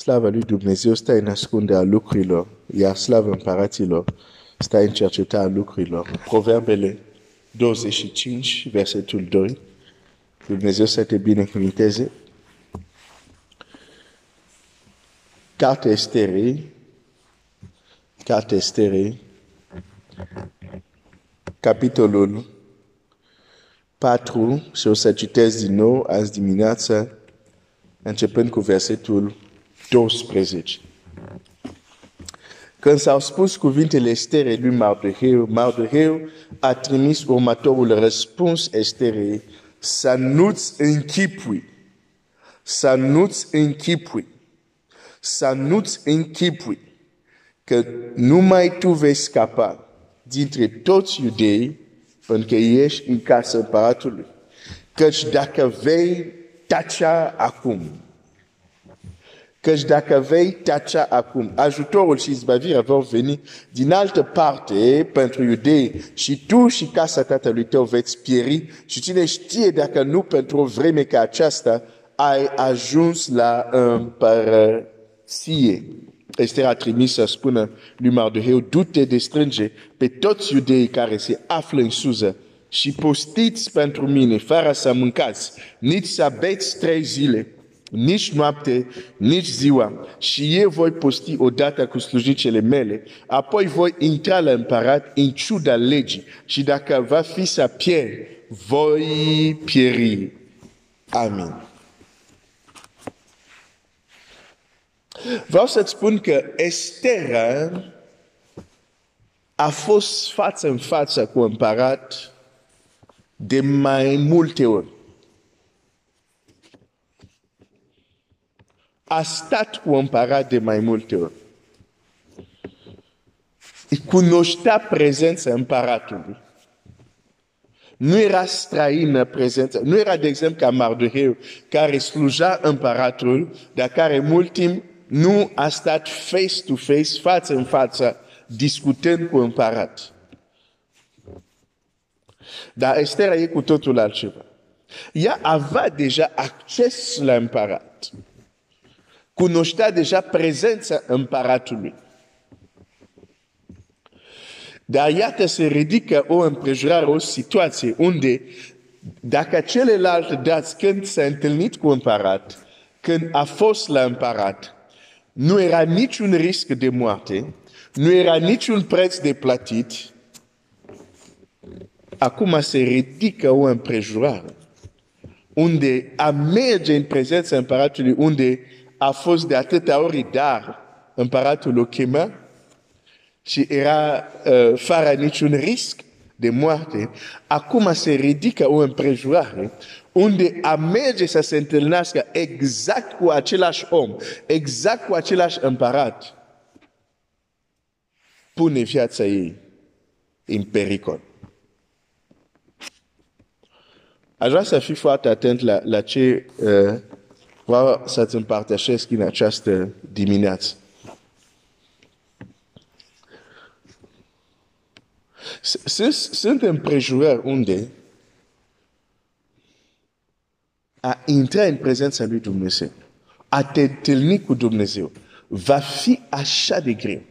Slava lui Dumnezeu stă în ascunde a lucrurilor, iar slava împăraților stă în cerceta a lucrurilor. Proverbele 25, versetul 2. Dumnezeu să te binecuvinteze. Cartea Esterei, Cartea Esterei, capitolul 4 și o să citesc din nou azi dimineață, începând cu versetul 12. Când s-au spus cuvintele Esterei lui Mardeheu, Mardeheu a trimis următorul răspuns Esterei, să nu-ți închipui, să nu-ți închipui, să nu-ți închipui că numai tu vei scapa dintre toți iudeii pentru că ești în casa împăratului. Căci dacă vei tacea acum, Căci dacă vei tacea acum, ajutorul și izbavirea vor veni din altă parte pentru iudei și tu și casa tatălui tău veți pieri și cine știe dacă nu pentru o vreme ca aceasta ai ajuns la împărăție. Esther a trimis să spună lui Mardoheu, du-te de strânge pe toți iudeii care se află în suză și postiți pentru mine, fără să mâncați, nici să beți trei zile, nici noapte, nici ziua. Și eu voi posti odată cu slujicele mele, apoi voi intra la împărat în ciuda legii. Și dacă va fi să pierd, voi pieri. Amin. Vreau să-ți spun că Estera a fost față în față cu împărat de mai multe ori. A stat cu împărat de mai multe ori. Cunoștea prezența împăratului. Nu era străină prezența. Nu era, de exemplu, ca Mardoheu, care sluja împăratul, dar care mult timp nu a stat face-to-face, față în față, discutând cu împărat. Dar Estera e cu totul altceva. Ea avea deja acces la împărat cunoștea deja prezența împăratului. Dar iată se ridică o împrejurare, o situație unde dacă celelalte dați când s-a întâlnit cu împărat, când a fost la împărat, nu era niciun risc de moarte, nu era niciun preț de plătit, acum se ridică o împrejurare unde a merge în prezența împăratului, unde a fost de atâtea ori, dar împăratul o chemă și era uh, fără niciun risc de moarte. Acum se ridică o împrejurare unde a merge să se întâlnească exact cu același om, exact cu același împărat, pune viața ei în pericol. Aș vrea să fii foarte atent la, la ce uh, vreau să-ți împărtășesc în această dimineață. Sunt împrejurări unde a intra în prezența lui Dumnezeu, a te întâlni cu Dumnezeu, va fi așa de greu.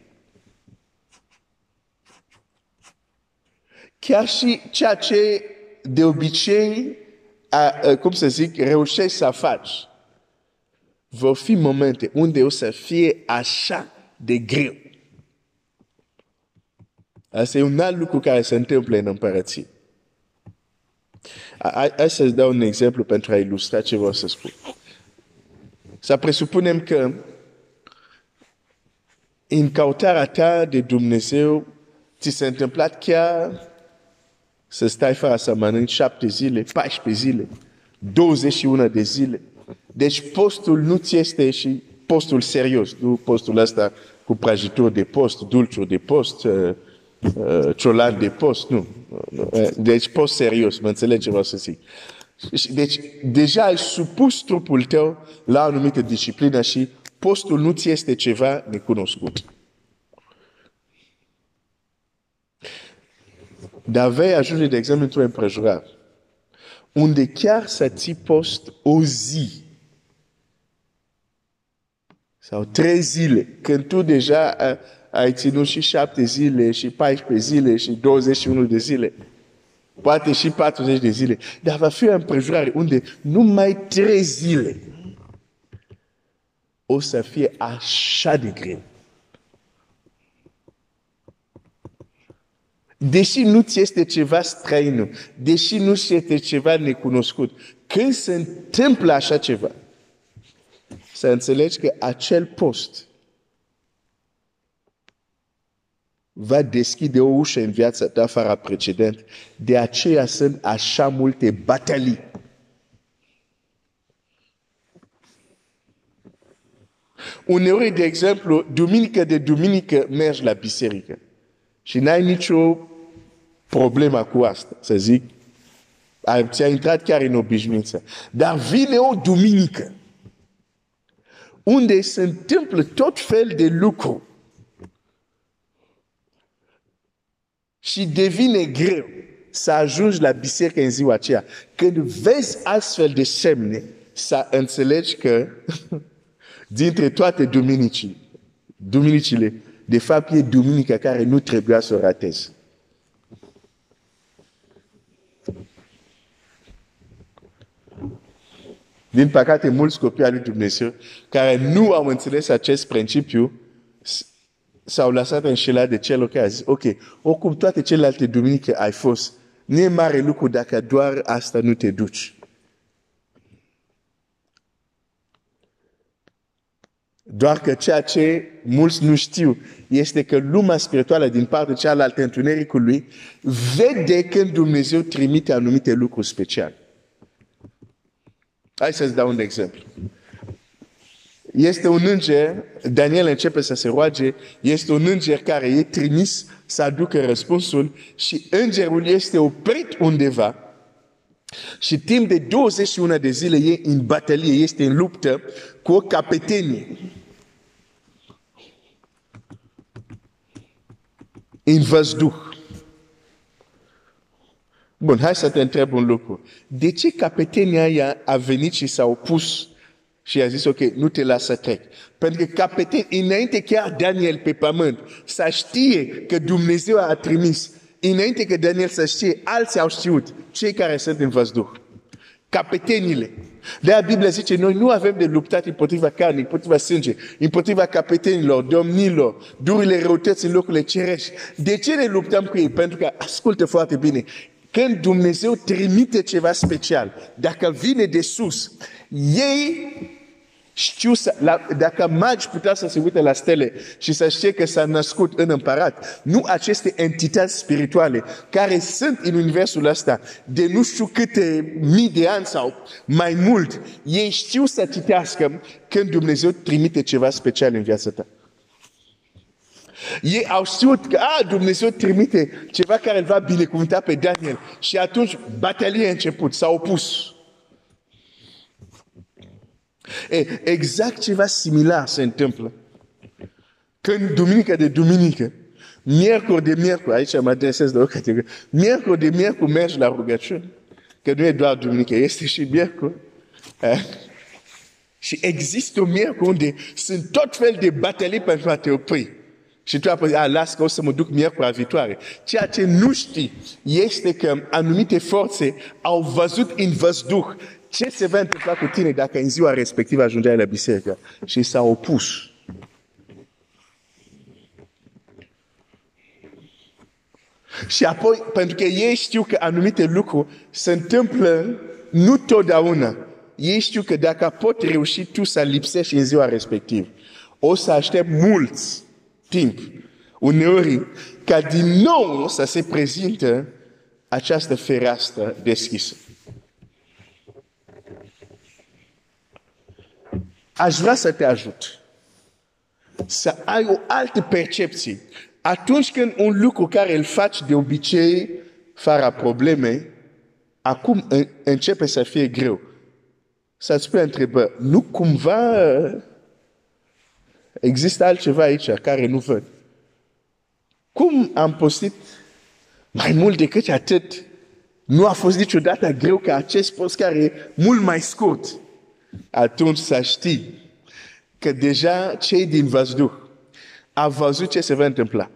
Chiar și ceea ce de obicei, a, cum să zic, reușești să faci vor fi momente unde o să fie așa de greu. Asta e un alt lucru care se întâmplă în împărăție. Hai să-ți dau un exemplu pentru a ilustra ce vreau să spun. Să presupunem că în căutarea ta de Dumnezeu ți s-a întâmplat chiar să stai fără să mănânci șapte zile, 14 zile, 21 de zile. Deci postul nu ți este și postul serios, nu postul ăsta cu prăjituri de post, dulciuri de post, uh, uh, ciolan de post, nu. Uh, deci post serios, mă înțelegi ce vreau să zic. Deci deja ai supus trupul tău la o anumită disciplină și postul nu ți este ceva necunoscut. Dar vei ajunge, de exemplu, într-o împrejurare unde chiar să ții post o zi sau trei zile, când tu deja ai ținut și șapte zile, și 14 zile, și 21 de zile, poate și 40 de zile, dar va fi o împrejurare unde numai trei zile o să fie așa de greu. Deși nu ți este ceva străin, deși nu ți este ceva necunoscut, când se întâmplă așa ceva, să înțelegi că acel post va deschide o ușă în viața ta fără precedent. De aceea sunt așa multe batalii. Uneori, de exemplu, duminică de duminică mergi la biserică și n-ai nicio problemă cu asta, să zic. Ți-a intrat chiar în obișnuință. Dar vine o duminică unde se întâmplă tot fel de lucruri și devine greu să ajungi la biserică în ziua aceea. Când vezi astfel de semne, să înțelegi că dintre toate duminicile, duminicile, de fapt e duminica care nu trebuia să o ratezi. Din păcate, mulți copii al lui Dumnezeu care nu au înțeles acest principiu s-au lăsat înșelat de celor care a zis, ok, oricum toate celelalte duminică ai fost, nu e mare lucru dacă doar asta nu te duci. Doar că ceea ce mulți nu știu este că lumea spirituală din partea cealaltă întunericului vede când Dumnezeu trimite anumite lucruri speciale. Hai să-ți dau un exemplu. Este un înger, Daniel începe să se roage, este un înger care e trimis să aducă răspunsul și îngerul este oprit undeva și timp de 21 de zile e în batalie, este în luptă cu o capetenie. În văzduh. Bun, hai să te întreb un lucru. De ce capetenia aia a venit și s-a opus și a zis, ok, nu te lasă trec. Pentru că capeten, înainte chiar Daniel pe pământ, să știe că Dumnezeu a trimis, înainte că Daniel să știe, alții au știut, cei care sunt în văzduh. Capetenile. De a Biblia zice, noi nu avem de luptat împotriva carnii, împotriva sânge, împotriva capetenilor, domnilor, durile răutăți în locurile cerești. De ce ne luptăm cu ei? Pentru că, ascultă foarte bine, când Dumnezeu trimite ceva special, dacă vine de sus, ei știu să, la, dacă magi putea să se uite la stele și să știe că s-a născut în împărat, nu aceste entități spirituale care sunt în universul ăsta de nu știu câte mii de ani sau mai mult, ei știu să citească când Dumnezeu trimite ceva special în viața ta. Ei au știut că a, Dumnezeu trimite ceva care îl va binecuvânta pe Daniel și atunci batalia a început, s-a opus. E, exact ceva similar se întâmplă. Când duminică de duminică, miercuri de miercuri, aici mă adresez de o categorie, miercuri de miercuri mergi la rugăciune. Că nu e doar duminică, este și miercuri. Și există miercuri unde sunt tot fel de batalii pentru a te opri. Și tu apoi, a, las că o să mă duc miercuri viitoare. Ceea ce nu știi este că anumite forțe au văzut în văzduh ce se va întâmpla cu tine dacă în ziua respectivă ajungeai la biserică? Și s-a opus. Și apoi, pentru că ei știu că anumite lucruri se întâmplă nu totdeauna. Ei știu că dacă pot reuși tu să lipsești în ziua respectivă, o să aștept mulți timp, uneori, ca din nou să se prezinte această fereastră deschisă. aș vrea să te ajut să ai o altă percepție. Atunci când un lucru care îl faci de obicei, fără probleme, acum începe să fie greu. Să-ți pui întrebă, nu cumva există altceva aici care nu văd? Cum am postit mai mult decât atât? Nu a fost niciodată greu ca acest post care e mult mai scurt atunci să știi că deja cei din văzduh au văzut ce se va întâmpla.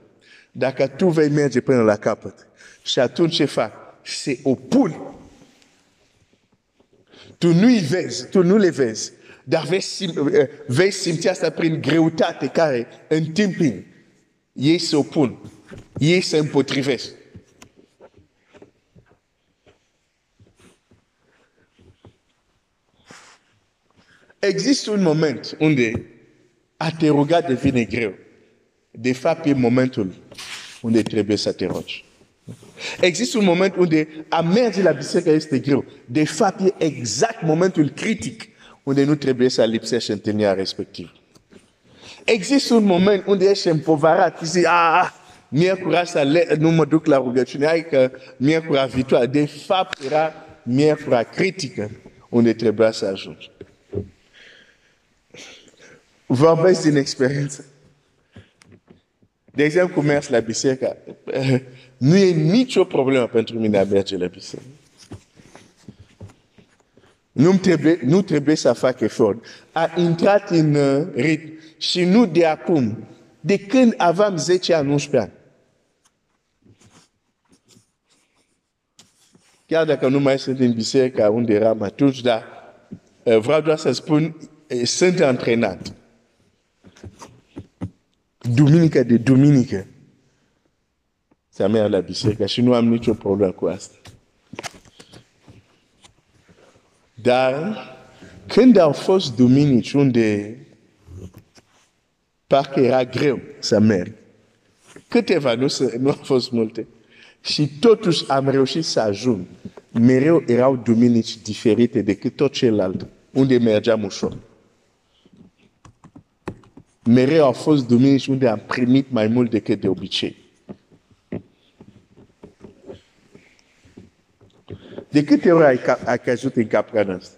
Dacă tu vei merge până la capăt și atunci ce fac? Se opun. Tu nu-i vezi, tu nu le vezi, dar vei, sim, eh, vei simți asta prin greutate care în timpul ei se opun, ei se împotrivesc. Există un moment unde a te ruga devine greu. De fapt, e momentul unde trebuie să te rogi. Există un moment unde a merge la biserică este greu. De fapt, e exact momentul critic unde nu trebuie să lipsești întâlnirea respectivă. Există un moment unde ești împovărat, și zici, ah, miercuri asta nu mă duc la rugăciune, hai că miercuri viitoare. De fapt, era miercura critică unde trebuia să ajungi. Vorbesc din experiență. De exemplu, cum mers la biserică, nu e nicio problemă pentru mine a merge la biserică. Nu trebuie, nu trebuie să fac efort. A intrat în uh, ritm și nu de acum, de când aveam 10 ani, 11 ani. Chiar dacă nu mai sunt în biserică unde eram atunci, dar uh, vreau doar să spun, uh, sunt antrenat duminică de duminică să merg la biserică și nu am nicio problemă cu asta. Dar când au fost duminici unde parcă era greu să merg, câteva, nu, nu au fost multe, și totuși am reușit să ajung. Mereu erau duminici diferite decât tot celălalt, unde mergeam ușor mereu au fost duminici unde am primit mai mult decât de obicei. De câte ori ai, ai căzut în capcana asta?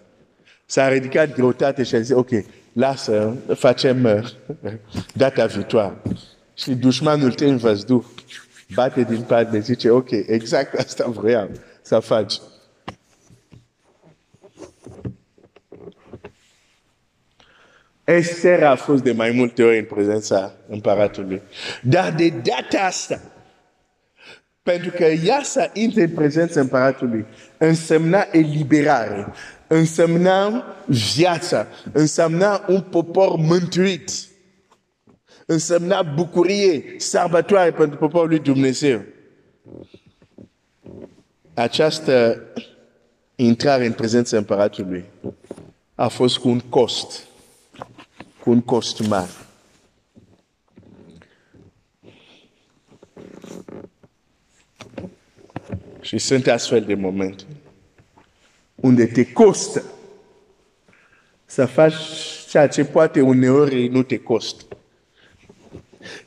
S-a ridicat greutate și a zis, ok, lasă, facem uh, data viitoare. Și dușmanul tău în văzduh bate din parte, zice, ok, exact asta vreau să faci. Esther a fost de mai multe ori în prezența împăratului. Dar de data asta, pentru că ea să intre în prezența împăratului, însemna eliberare, însemna viața, însemna un popor mântuit, însemna bucurie, sărbătoare pentru poporul lui Dumnezeu. Această intrare în prezența împăratului a fost cu un cost cu un cost mare. Și sunt astfel de momente unde te costă să faci ceea ce poate uneori nu te costă.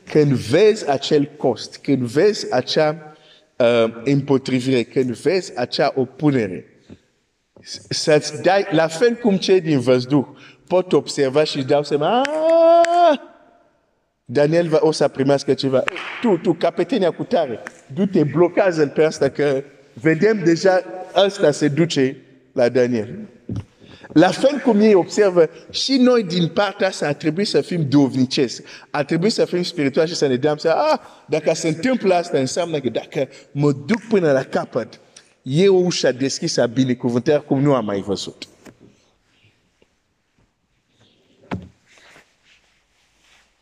Când vezi acel cost, când vezi acea uh, împotrivire, când vezi acea opunere, să-ți dai, la fel cum cei din văzduh, pot observa și dau seama, ah! Daniel va o să primească ceva. Tu, tu, capetenia cu tare, du-te, blochează pe asta că vedem deja asta se duce la Daniel. La fel cum ei observă, și noi din partea asta ar trebui să fim dovnicesc, ar trebui să fim spirituali și să ne dăm să, ah, dacă se întâmplă asta, înseamnă că dacă mă duc până la capăt, e o ușă deschisă a binecuvântării cum nu am mai văzut.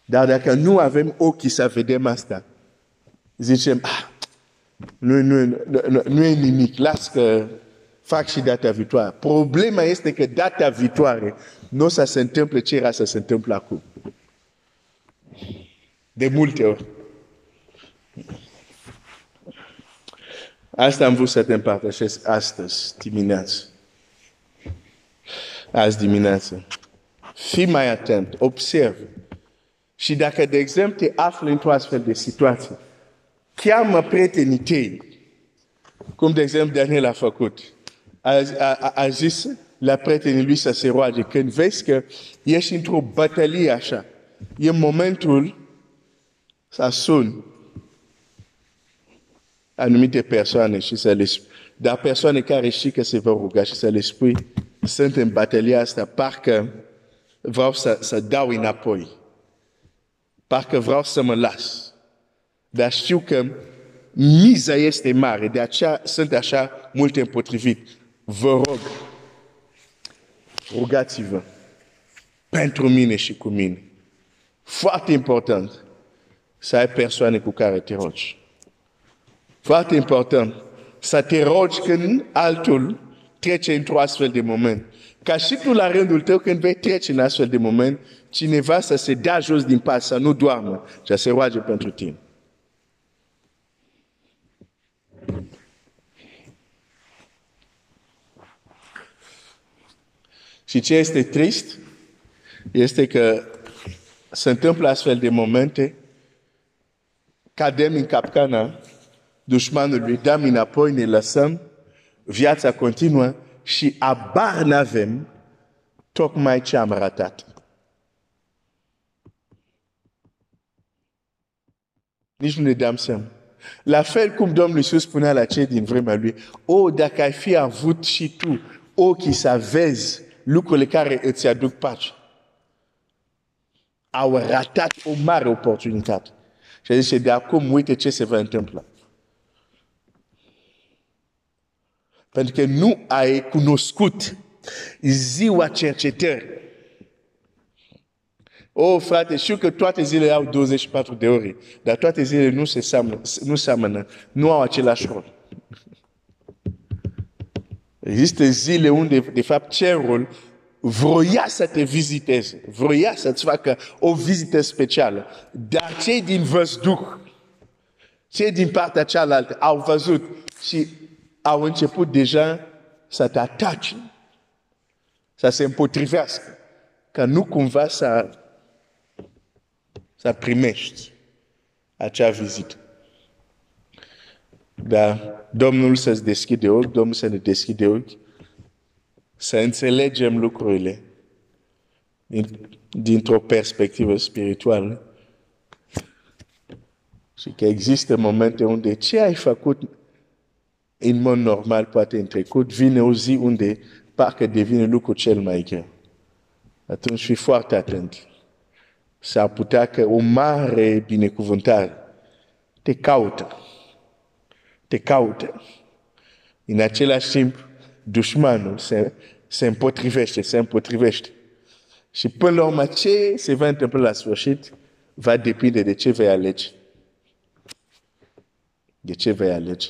Dar dacă nu avem ochii să vedem asta, zicem, ah, nu, nu, nu, nu e nimic, las că fac și data viitoare. Problema este că data viitoare nu o să se întâmple ce era să se întâmple acum. De multe ori. Asta am vrut să te împărtășesc astăzi, dimineață. Azi dimineață. Fii mai atent, observ. Și dacă, de exemplu, te afli într-o astfel de situație, cheamă prietenii tăi, cum, de exemplu, Daniel a făcut. A, a, a zis la prietenii lui să se roage. Când vezi că ești într-o bătălie așa, e momentul să sun anumite persoane și să le spui, dar persoane care știi că se vor ruga și să le spui, sunt în bătălia asta, parcă vreau să, să dau înapoi. Parcă vreau să mă las. Dar știu că miza este mare, de aceea sunt așa multe împotrivit. Vă rog, rugați-vă pentru mine și cu mine. Foarte important să ai persoane cu care te rogi. Foarte important să te rogi când altul trece într-un astfel de moment. Ca și tu la rândul tău când vei trece în astfel de moment, cineva să se dea jos din pas, să nu doarmă și să se roage pentru tine. Și ce este trist este că se întâmplă astfel de momente, cadem în capcana dușmanului, dăm înapoi, ne lăsăm, viața continuă și abar n-avem tocmai ce am ratat. Nici nu ne dăm seama. La fel cum Domnul Iisus spunea la cei din vremea lui, o, dacă ai fi avut și tu ochii să vezi lucrurile care îți aduc pace. Au ratat o mare oportunitate. Și zice, de acum uite ce se va întâmpla. Pentru că nu ai cunoscut ziua cercetării. Oh, frate, știu că toate zilele au 24 de ore, dar toate zilele nu se seamănă, nu seamănă, nu au același rol. Există zile unde, de fapt, cerul vroia să te viziteze, vroia să-ți facă o vizită specială. Dar cei din văzduh, cei din partea cealaltă au văzut și au început deja să te atace, să se împotrivească, ca nu cumva să, să primești acea vizită. Dar Domnul să-ți deschide ochi, Domnul să ne deschide ochi, să înțelegem lucrurile dintr-o perspectivă spirituală. Și că există momente unde ce ai făcut în mod normal poate în trecut, vine o zi unde parcă devine lucru cel mai greu. Atunci fii foarte atent. S-ar putea că o mare binecuvântare te caută. Te caută. În același timp, dușmanul se, se împotrivește, se împotrivește. Și până la urmă, ce se va întâmpla la sfârșit va depinde de ce vei alege. De ce vei alege.